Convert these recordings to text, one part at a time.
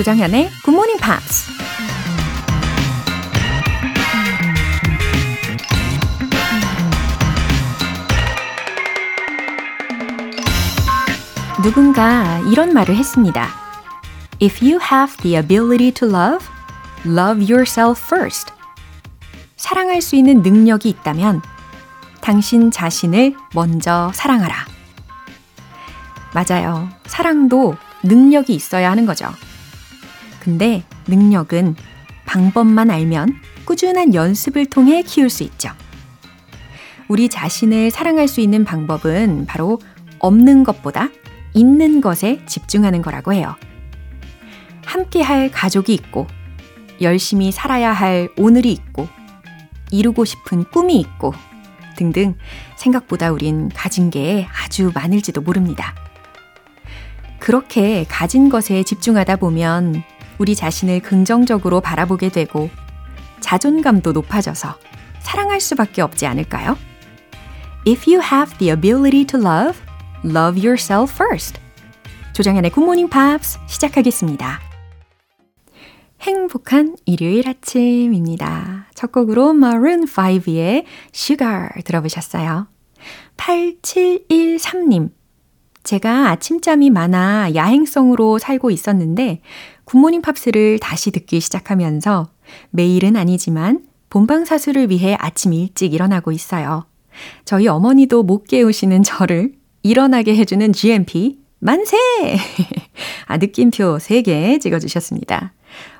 조정현의 Good Morning Pops. 누군가 이런 말을 했습니다. If you have the ability to love, love yourself first. 사랑할 수 있는 능력이 있다면 당신 자신을 먼저 사랑하라. 맞아요. 사랑도 능력이 있어야 하는 거죠. 근데 능력은 방법만 알면 꾸준한 연습을 통해 키울 수 있죠. 우리 자신을 사랑할 수 있는 방법은 바로 없는 것보다 있는 것에 집중하는 거라고 해요. 함께 할 가족이 있고, 열심히 살아야 할 오늘이 있고, 이루고 싶은 꿈이 있고, 등등 생각보다 우린 가진 게 아주 많을지도 모릅니다. 그렇게 가진 것에 집중하다 보면 우리 자신을 긍정적으로 바라보게 되고 자존감도 높아져서 사랑할 수밖에 없지 않을까요? If you have the ability to love, love yourself first. 조정현의 굿모닝 팝스 시작하겠습니다. 행복한 일요일 아침입니다. 첫 곡으로 Maroon 5의 Sugar 들어보셨어요. 8713님. 제가 아침잠이 많아 야행성으로 살고 있었는데 굿모닝 팝스를 다시 듣기 시작하면서 매일은 아니지만 본방 사수를 위해 아침 일찍 일어나고 있어요. 저희 어머니도 못 깨우시는 저를 일어나게 해주는 GMP 만세! 아, 느낌표 3개 찍어주셨습니다.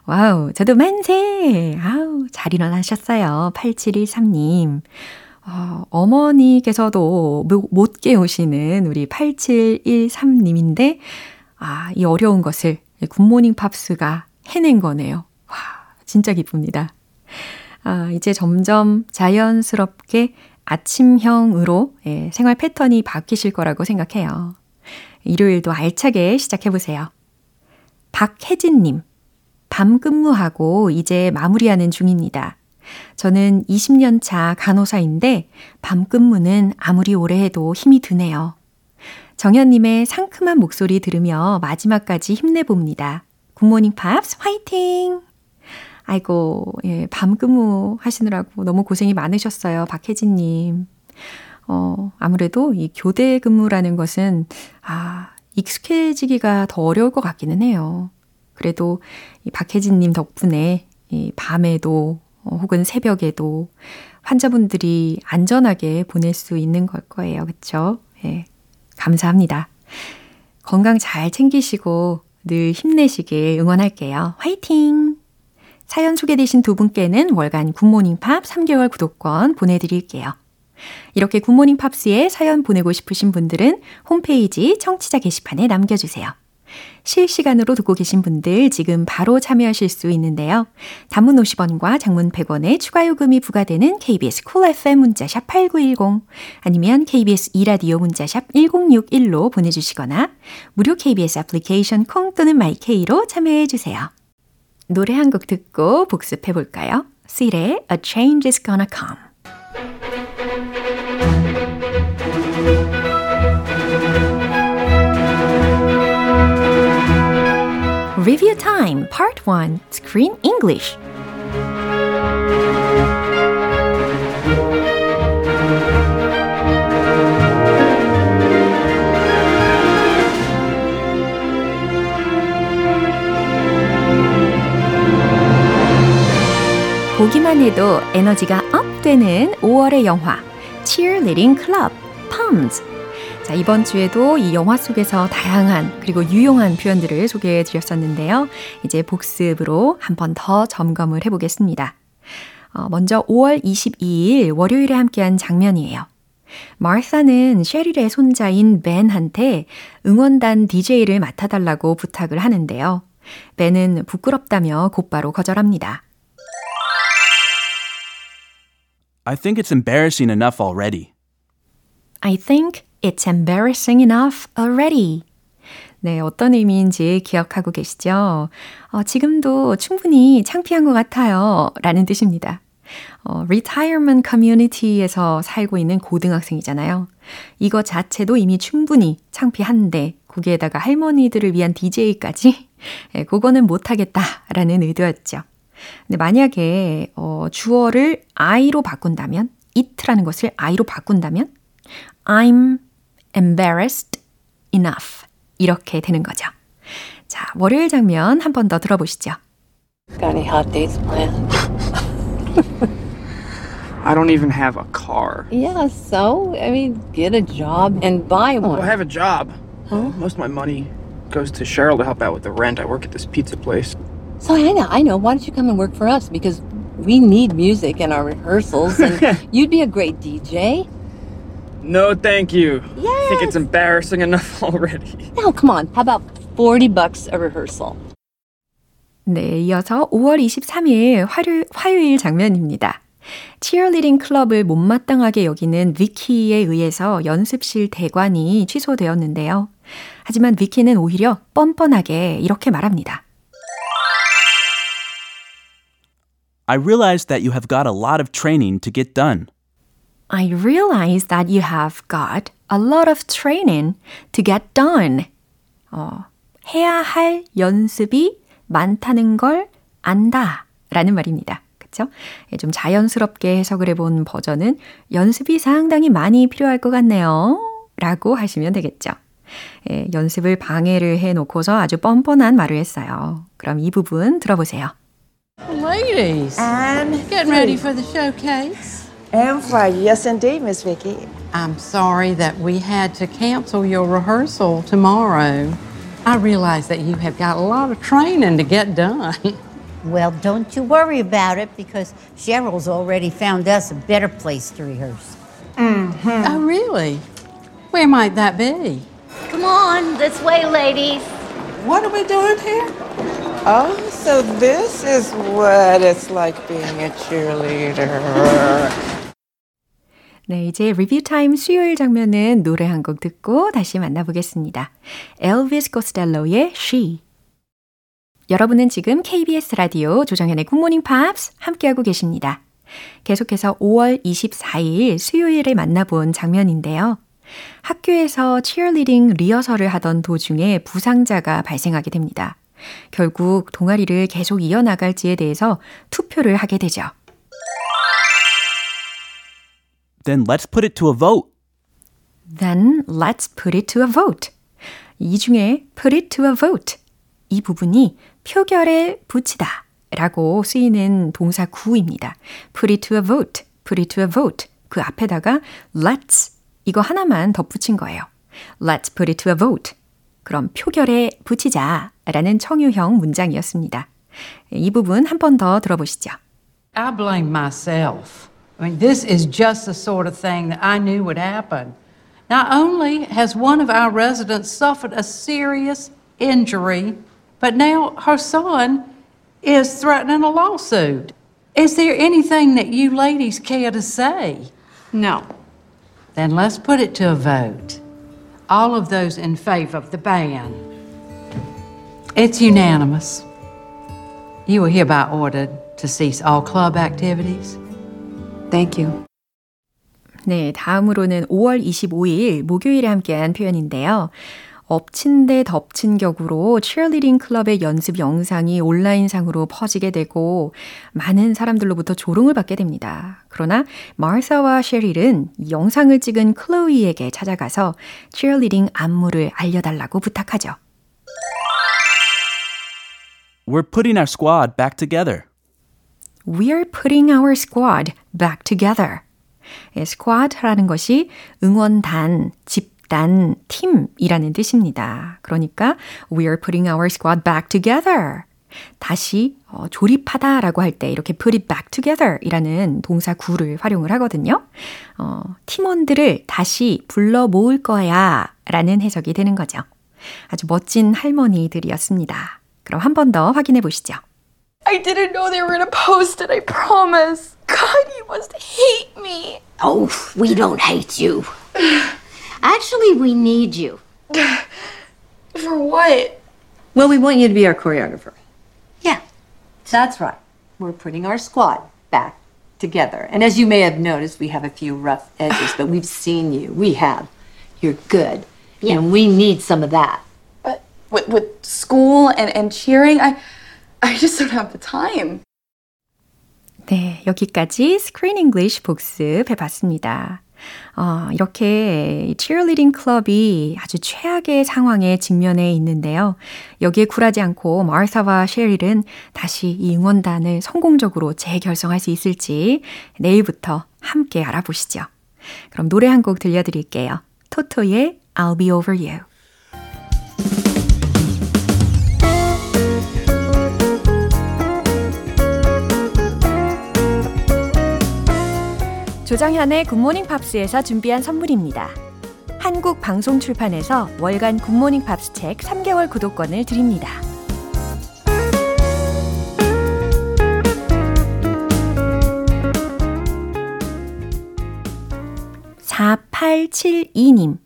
wow, 저도 만세! 아우, 잘 일어나셨어요. 8713님. 어, 어머니께서도 못 깨우시는 우리 8713님인데, 아, 이 어려운 것을 굿모닝 팝스가 해낸 거네요. 와, 진짜 기쁩니다. 아, 이제 점점 자연스럽게 아침형으로 예, 생활 패턴이 바뀌실 거라고 생각해요. 일요일도 알차게 시작해보세요. 박혜진님, 밤 근무하고 이제 마무리하는 중입니다. 저는 20년 차 간호사인데 밤 근무는 아무리 오래 해도 힘이 드네요. 정현님의 상큼한 목소리 들으며 마지막까지 힘내봅니다. 굿모닝 팝스 화이팅! 아이고, 예, 밤 근무 하시느라고 너무 고생이 많으셨어요. 박혜진님. 어, 아무래도 이 교대 근무라는 것은, 아, 익숙해지기가 더 어려울 것 같기는 해요. 그래도 이 박혜진님 덕분에 이 밤에도 어, 혹은 새벽에도 환자분들이 안전하게 보낼 수 있는 걸 거예요. 그쵸? 예. 감사합니다. 건강 잘 챙기시고 늘 힘내시길 응원할게요. 화이팅! 사연 소개되신 두 분께는 월간 굿모닝 팝 3개월 구독권 보내드릴게요. 이렇게 굿모닝 팝스에 사연 보내고 싶으신 분들은 홈페이지 청취자 게시판에 남겨주세요. 실시간으로 듣고 계신 분들 지금 바로 참여하실 수 있는데요. 단문 50원과 장문 100원의 추가 요금이 부과되는 KBS 쿨 cool FM 문자샵 8910 아니면 KBS 이라디오 문자샵 1061로 보내주시거나 무료 KBS 애플리케이션 콩 또는 마이케이로 참여해 주세요. 노래 한 곡 듣고 복습해 볼까요? Seal의 A Change is Gonna Come Review Time Part 1 Screen English 보기만 해도 에너지가 업 되는 5월의 영화 Cheerleading Club Palms 자, 이번 주에도 이 영화 속에서 다양한 그리고 유용한 표현들을 소개해 드렸었는데요. 이제 복습으로 한 번 더 점검을 해 보겠습니다. 어, 먼저 5월 22일 월요일에 함께한 장면이에요. 마르사는 셰릴의 손자인 벤한테 응원단 DJ를 맡아달라고 부탁을 하는데요. 벤은 부끄럽다며 곧바로 거절합니다. I think it's embarrassing enough already. I think it's embarrassing enough already. 네, 어떤 의미인지 기억하고 계시죠? 어, 지금도 충분히 창피한 것 같아요. 라는 뜻입니다. 어, retirement community에서 살고 있는 고등학생이잖아요. 이거 자체도 이미 충분히 창피한데, 거기에다가 할머니들을 위한 DJ까지 예, 그거는 못하겠다라는 의도였죠. 근데 만약에 어, 주어를 I로 바꾼다면, it라는 것을 I로 바꾼다면, I'm embarrassed enough. 이렇게 되는 거죠. 자, 월요일 장면 한 번 더 들어보시죠. Got any hot dates planned? I don't even have a car. Yeah, so? I mean, get a job and buy Well, one. I have a job. Most of my money goes to Cheryl to help out with the rent. I work at this pizza place. So, I know, I know. Why don't you come and work for us? Because we need music in our rehearsals, and you'd be a great DJ. No, thank you. I Think it's embarrassing enough already. Now, come on. How about 40 bucks a rehearsal? 네, 이어서 5월 23일 화요, 화요일 장면입니다. 치어리딩 클럽을 못마땅하게 여기는 위키에 의해서 연습실 대관이 취소되었는데요. 하지만 위키는 오히려 뻔뻔하게 이렇게 말합니다. I realize that you have got a lot of training to get done. I realize that you have got a lot of training to get done. 어, 해야 할 연습이 많다는 걸 안다. 라는 말입니다. 그쵸? 예, 좀 자연스럽게 해석을 해본 버전은 연습이 상당히 많이 필요할 것 같네요. 라고 하시면 되겠죠. 예, 연습을 방해를 해 놓고서 아주 뻔뻔한 말을 했어요. 그럼 이 부분 들어보세요. Ladies, And getting ready for the showcase. And Friday, yes, indeed, Miss Vicky. I'm sorry that we had to cancel your rehearsal tomorrow. I realize that you have got a lot of training to get done. Well, don't you worry about it because Cheryl's already found us a better place to rehearse. Mm-hmm. Oh, really? Where might that be? Come on, this way, ladies. What are we doing here? Oh, so this is what it's like being a cheerleader. 네, 이제 리뷰 타임 수요일 장면은 노래 한 곡 듣고 다시 만나보겠습니다. 엘비스 코스텔로의 She. 여러분은 지금 KBS 라디오 조정현의 굿모닝 팝스 함께하고 계십니다. 계속해서 5월 24일 수요일에 만나본 장면인데요. 학교에서 치어리딩 리허설을 하던 도중에 부상자가 발생하게 됩니다. 결국 동아리를 계속 이어나갈지에 대해서 투표를 하게 되죠. Then let's put it to a vote. Then let's put it to a vote. 이 중에 put it to a vote. 이 부분이 표결에 붙이다 라고 쓰이는 동사 구입니다. put it to a vote, put it to a vote. 그 앞에다가 let's 이거 하나만 덧붙인 거예요. Let's put it to a vote. 그럼 표결에 붙이자 라는 청유형 문장이었습니다. 이 부분 한 번 더 들어보시죠. I blame myself. I mean, this is just the sort of thing that I knew would happen. Not only has one of our residents suffered a serious injury, but now her son is threatening a lawsuit. Is there anything that you ladies care to say? No. Then let's put it to a vote. All of those in favor of the ban. It's unanimous. You are hereby ordered to cease all club activities. Thank you. 네, 다음으로는 5월 25일 목요일에 함께한 표현인데요. 엎친 데 덮친 격으로 치어리딩 클럽의 연습 영상이 온라인상으로 퍼지게 되고 많은 사람들로부터 조롱을 받게 됩니다. 그러나 마르사와 셰릴은 이 영상을 찍은 클로이에게 찾아가서 치어리딩 안무를 알려달라고 부탁하죠. We're putting our squad back together. We're putting our squad back together. 예, squad라는 것이 응원단, 집단, 팀이라는 뜻입니다. 그러니까 we're putting our squad back together. 다시 어, 조립하다라고 할 때 이렇게 put it back together 이라는 동사 구를 활용을 하거든요. 어, 팀원들을 다시 불러 모을 거야 라는 해석이 되는 거죠. 아주 멋진 할머니들이었습니다. 그럼 한 번 더 확인해 보시죠. I didn't know they were gonna post it, I promise. God, you must hate me. Oh, we don't hate you. Actually, we need you. For what? Well, we want you to be our choreographer. Yeah. That's right. We're putting our squad back together. And as you may have noticed, we have a few rough edges, but we've seen you. We have. You're good. Yeah. And we need some of that. But with, with school and, and cheering. I, I just don't have the time. 네, 여기까지 Screen English 복습해 봤습니다. 어, 이렇게 cheerleading 클럽이 아주 최악의 상황에 직면해 있는데요. 여기에 굴하지 않고 마르사와 셰릴은 다시 이 응원단을 성공적으로 재결성할 수 있을지 내일부터 함께 알아보시죠. 그럼 노래 한 곡 들려드릴게요. 토토의 I'll be over you. 조정현의 굿모닝 팝스에서 준비한 선물입니다. 한국 방송 출판에서 월간 굿모닝 팝스 책 3개월 구독권을 드립니다. 4872님.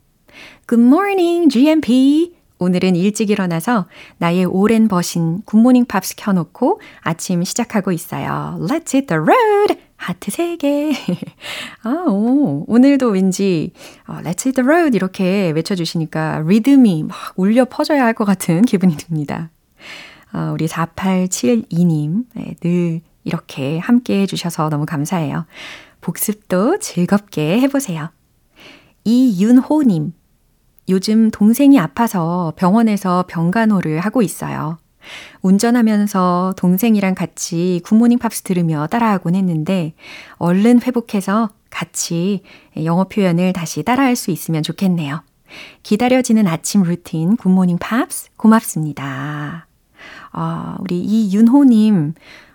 Good GMP. 오늘은 일찍 일어나서 나의 오랜 벗인 굿모닝 팝스 켜놓고 아침 시작하고 있어요. Let's hit the road! 하트 3개. 아, 오, 오늘도 왠지 어, Let's hit the road 이렇게 외쳐주시니까 리듬이 막 울려 퍼져야 할 것 같은 기분이 듭니다. 어, 우리 4872님, 네, 늘 이렇게 함께 해주셔서 너무 감사해요. 복습도 즐겁게 해보세요. 이윤호님, 요즘 동생이 아파서 병원에서 병간호를 하고 있어요. 운전하면서 동생이랑 같이 굿모닝 팝스 들으며 따라하곤 했는데 얼른 회복해서 같이 영어 표현을 다시 따라할 수 있으면 좋겠네요. 기다려지는 아침 루틴 굿모닝 팝스 고맙습니다. 아, 우리 이윤호님,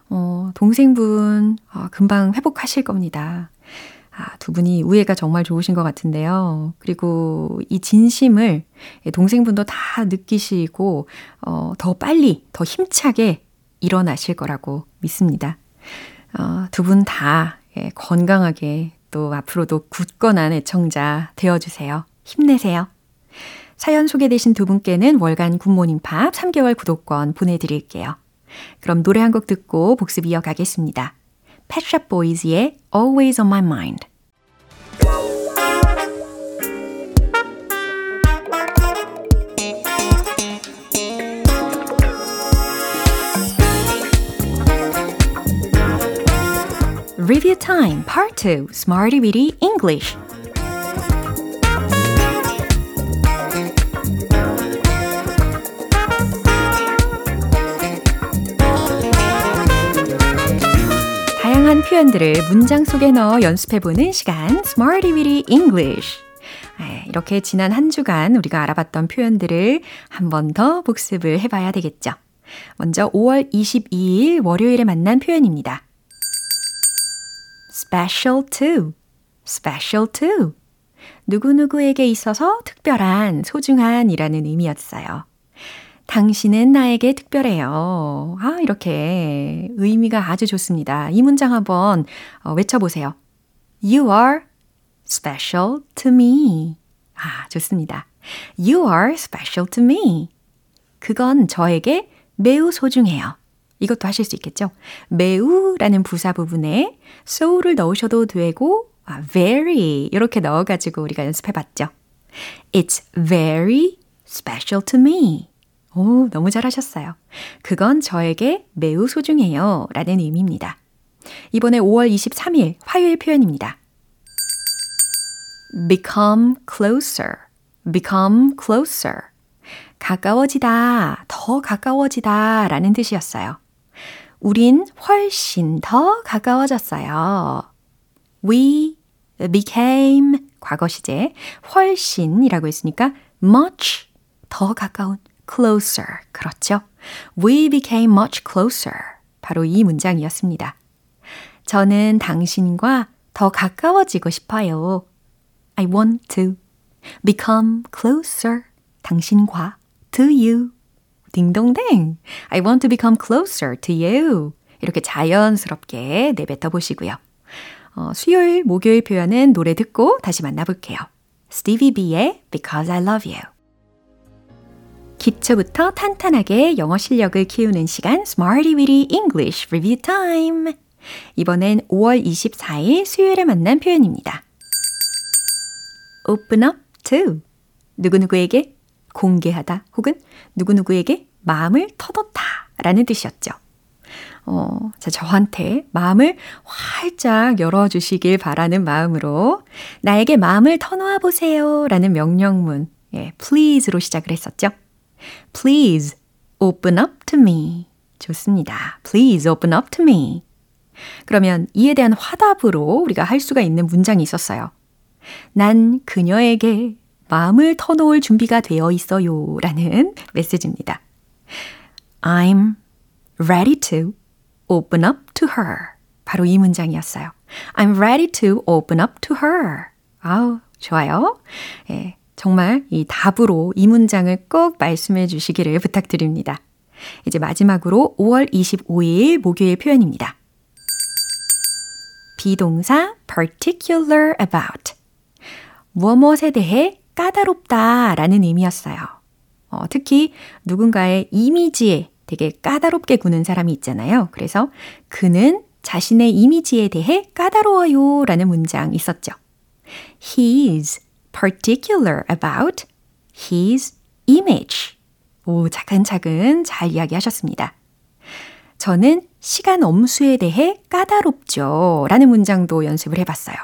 어, 동생분, 어, 금방 회복하실 겁니다. 아, 두 분이 우애가 정말 좋으신 것 같은데요. 그리고 이 진심을 동생분도 다 느끼시고, 어, 더 빨리, 더 힘차게 일어나실 거라고 믿습니다. 어, 두 분다 예, 건강하게 또 앞으로도 굳건한 애청자 되어주세요. 힘내세요. 사연 소개되신 두 분께는 월간 굿모닝 팝 3개월 구독권 보내드릴게요. 그럼 노래 한 곡 듣고 복습 이어가겠습니다. 펫샵 보이즈의 Always on My Mind. Review Time Part 2 Smarty Weedy English 다양한 표현들을 문장 속에 넣어 연습해보는 시간 Smarty Weedy English 이렇게 지난 한 주간 우리가 알아봤던 표현들을 한 번 더 복습을 해봐야 되겠죠. 먼저 5월 22일 월요일에 만난 표현입니다. Special to, special to. 누구누구에게 있어서 특별한, 소중한 이라는 의미였어요. 당신은 나에게 특별해요. 아, 이렇게 의미가 아주 좋습니다. 이 문장 한번 외쳐보세요. You are special to me. 아, 좋습니다. You are special to me. 그건 저에게 매우 소중해요. 이것도 하실 수 있겠죠? 매우라는 부사 부분에 so를 넣으셔도 되고 아, very 이렇게 넣어가지고 우리가 연습해봤죠. It's very special to me. 오, 너무 잘하셨어요. 그건 저에게 매우 소중해요. 라는 의미입니다. 이번에 5월 23일 화요일 표현입니다. become closer, become closer. 가까워지다, 더 가까워지다 라는 뜻이었어요. 우린 훨씬 더 가까워졌어요. We became 과거 시제 훨씬이라고 했으니까 much 더 가까운 closer 그렇죠? We became much closer 바로 이 문장이었습니다. 저는 당신과 더 가까워지고 싶어요. I want to become closer 당신과 to you 딩동댕. I want to become closer to you. 이렇게 자연스럽게 내뱉어 보시고요. 어, 수요일, 목요일 표현은 노래 듣고 다시 만나볼게요. Stevie B의 Because I Love You. 기초부터 탄탄하게 영어 실력을 키우는 시간 Smarty Weedy English Review Time. 이번엔 5월 24일 수요일에 만난 표현입니다. Open up to 누구누구에게 공개하다 혹은 누구누구에게 마음을 터놓다 라는 뜻이었죠. 어, 자, 저한테 마음을 활짝 열어주시길 바라는 마음으로 나에게 마음을 터놓아 보세요 라는 명령문, 예, please로 시작을 했었죠. Please open up to me. 좋습니다. Please open up to me. 그러면 이에 대한 화답으로 우리가 할 수가 있는 문장이 있었어요. 난 그녀에게 마음을 터놓을 준비가 되어 있어요. 라는 메시지입니다. I'm ready to open up to her. 바로 이 문장이었어요. I'm ready to open up to her. 아우, 좋아요. 예, 정말 이 답으로 이 문장을 꼭 말씀해 주시기를 부탁드립니다. 이제 마지막으로 5월 25일 목요일 표현입니다. 비동사 particular about. 무엇에 대해 까다롭다 라는 의미였어요. 어, 특히 누군가의 이미지에 되게 까다롭게 구는 사람이 있잖아요. 그래서 그는 자신의 이미지에 대해 까다로워요 라는 문장 있었죠. He's particular about his image. 오, 차근차근 잘 이야기하셨습니다. 저는 시간 엄수에 대해 까다롭죠. 라는 문장도 연습을 해봤어요.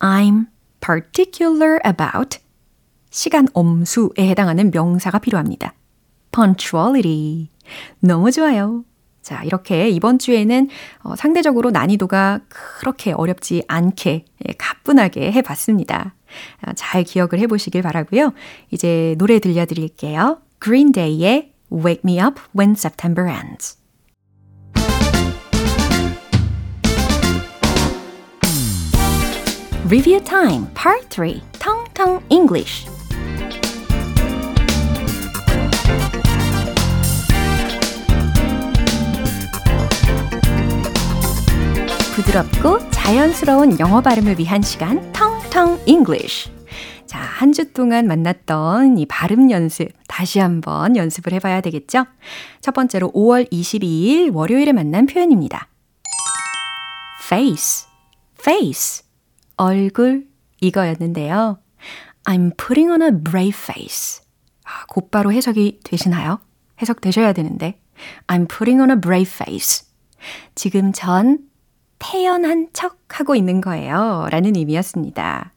I'm particular about 시간 엄수에 해당하는 명사가 필요합니다. punctuality. 너무 좋아요. 자, 이렇게 이번 주에는 어, 상대적으로 난이도가 그렇게 어렵지 않게 예, 가뿐하게 해봤습니다. 아, 잘 기억을 해보시길 바라고요. 이제 노래 들려드릴게요. Green Day의 Wake Me Up When September Ends. Review Time Part 3 텅텅 English 부드럽고 자연스러운 영어 발음을 위한 시간 텅텅 English. 자, 한 주 동안 만났던 이 발음 연습 다시 한번 연습을 해봐야 되겠죠? 첫 번째로 5월 22일 월요일에 만난 표현입니다. face, face, 얼굴 이거였는데요. I'm putting on a brave face. 아, 곧바로 해석이 되시나요? 해석되셔야 되는데. I'm putting on a brave face. 지금 전 태연한 척 하고 있는 거예요. 라는 의미였습니다.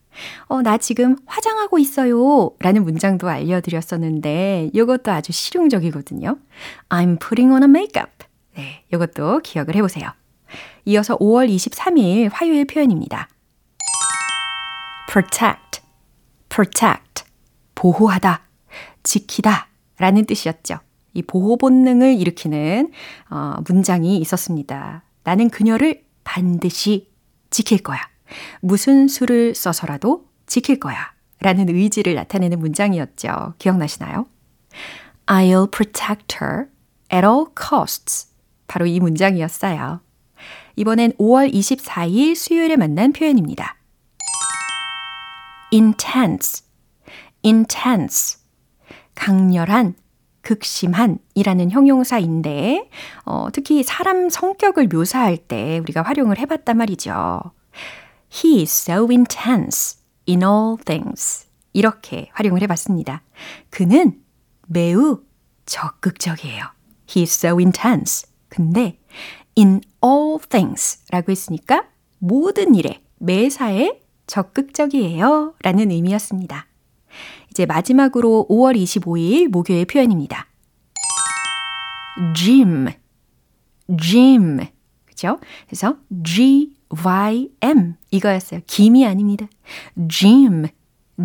어, 나 지금 화장하고 있어요. 라는 문장도 알려드렸었는데, 이것도 아주 실용적이거든요. I'm putting on a makeup. 네, 이것도 기억을 해보세요. 이어서 5월 23일 화요일 표현입니다. Protect, protect, 보호하다, 지키다 라는 뜻이었죠. 이 보호 본능을 일으키는 어, 문장이 있었습니다. 나는 그녀를 반드시 지킬 거야. 무슨 수를 써서라도 지킬 거야. 라는 의지를 나타내는 문장이었죠. 기억나시나요? I'll protect her at all costs. 바로 이 문장이었어요. 이번엔 5월 24일 수요일에 만난 표현입니다. Intense, intense. 강렬한, 극심한 이라는 형용사인데, 어, 특히 사람 성격을 묘사할 때 우리가 활용을 해봤단 말이죠. He is so intense in all things. 이렇게 활용을 해봤습니다. 그는 매우 적극적이에요. He is so intense. 근데 in all things 라고 했으니까 모든 일에, 매사에 적극적이에요 라는 의미였습니다. 이제 마지막으로 5월 25일 목요일 표현입니다. gym, gym. 그죠? 그래서 G-Y-M 이거였어요. 김이 아닙니다. gym,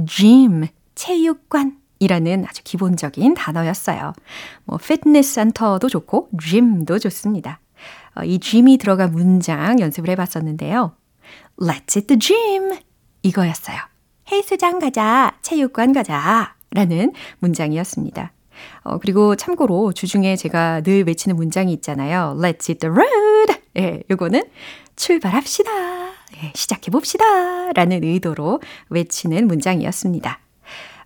gym, 체육관 이라는 아주 기본적인 단어였어요. 뭐 피트니스 센터도 좋고 gym도 좋습니다. 어, 이 gym이 들어간 문장 연습을 해봤었는데요. Let's hit the gym 이거였어요. 헬스장 가자, 체육관 가자 라는 문장이었습니다. 어, 그리고 참고로 주중에 제가 늘 외치는 문장이 있잖아요. Let's hit the road. 예, 요거는 출발합시다. 예, 시작해봅시다. 라는 의도로 외치는 문장이었습니다.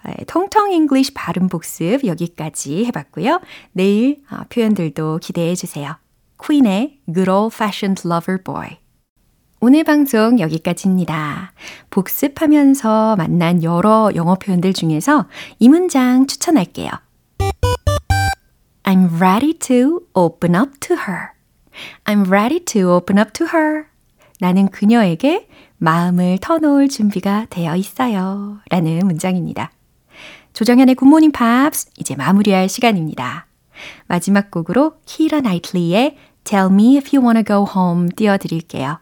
예, 통통 English 발음 복습 여기까지 해봤고요. 내일 어, 표현들도 기대해 주세요. 퀸의 Good Old Fashioned Lover Boy. 오늘 방송 여기까지입니다. 복습하면서 만난 여러 영어 표현들 중에서 이 문장 추천할게요. I'm ready to open up to her. I'm ready to open up to her. 나는 그녀에게 마음을 터놓을 준비가 되어 있어요. 라는 문장입니다. 조정현의 굿모닝 팝스 이제 마무리할 시간입니다. 마지막 곡으로 키라 나이틀리의 Tell me if you wanna go home 띄워드릴게요.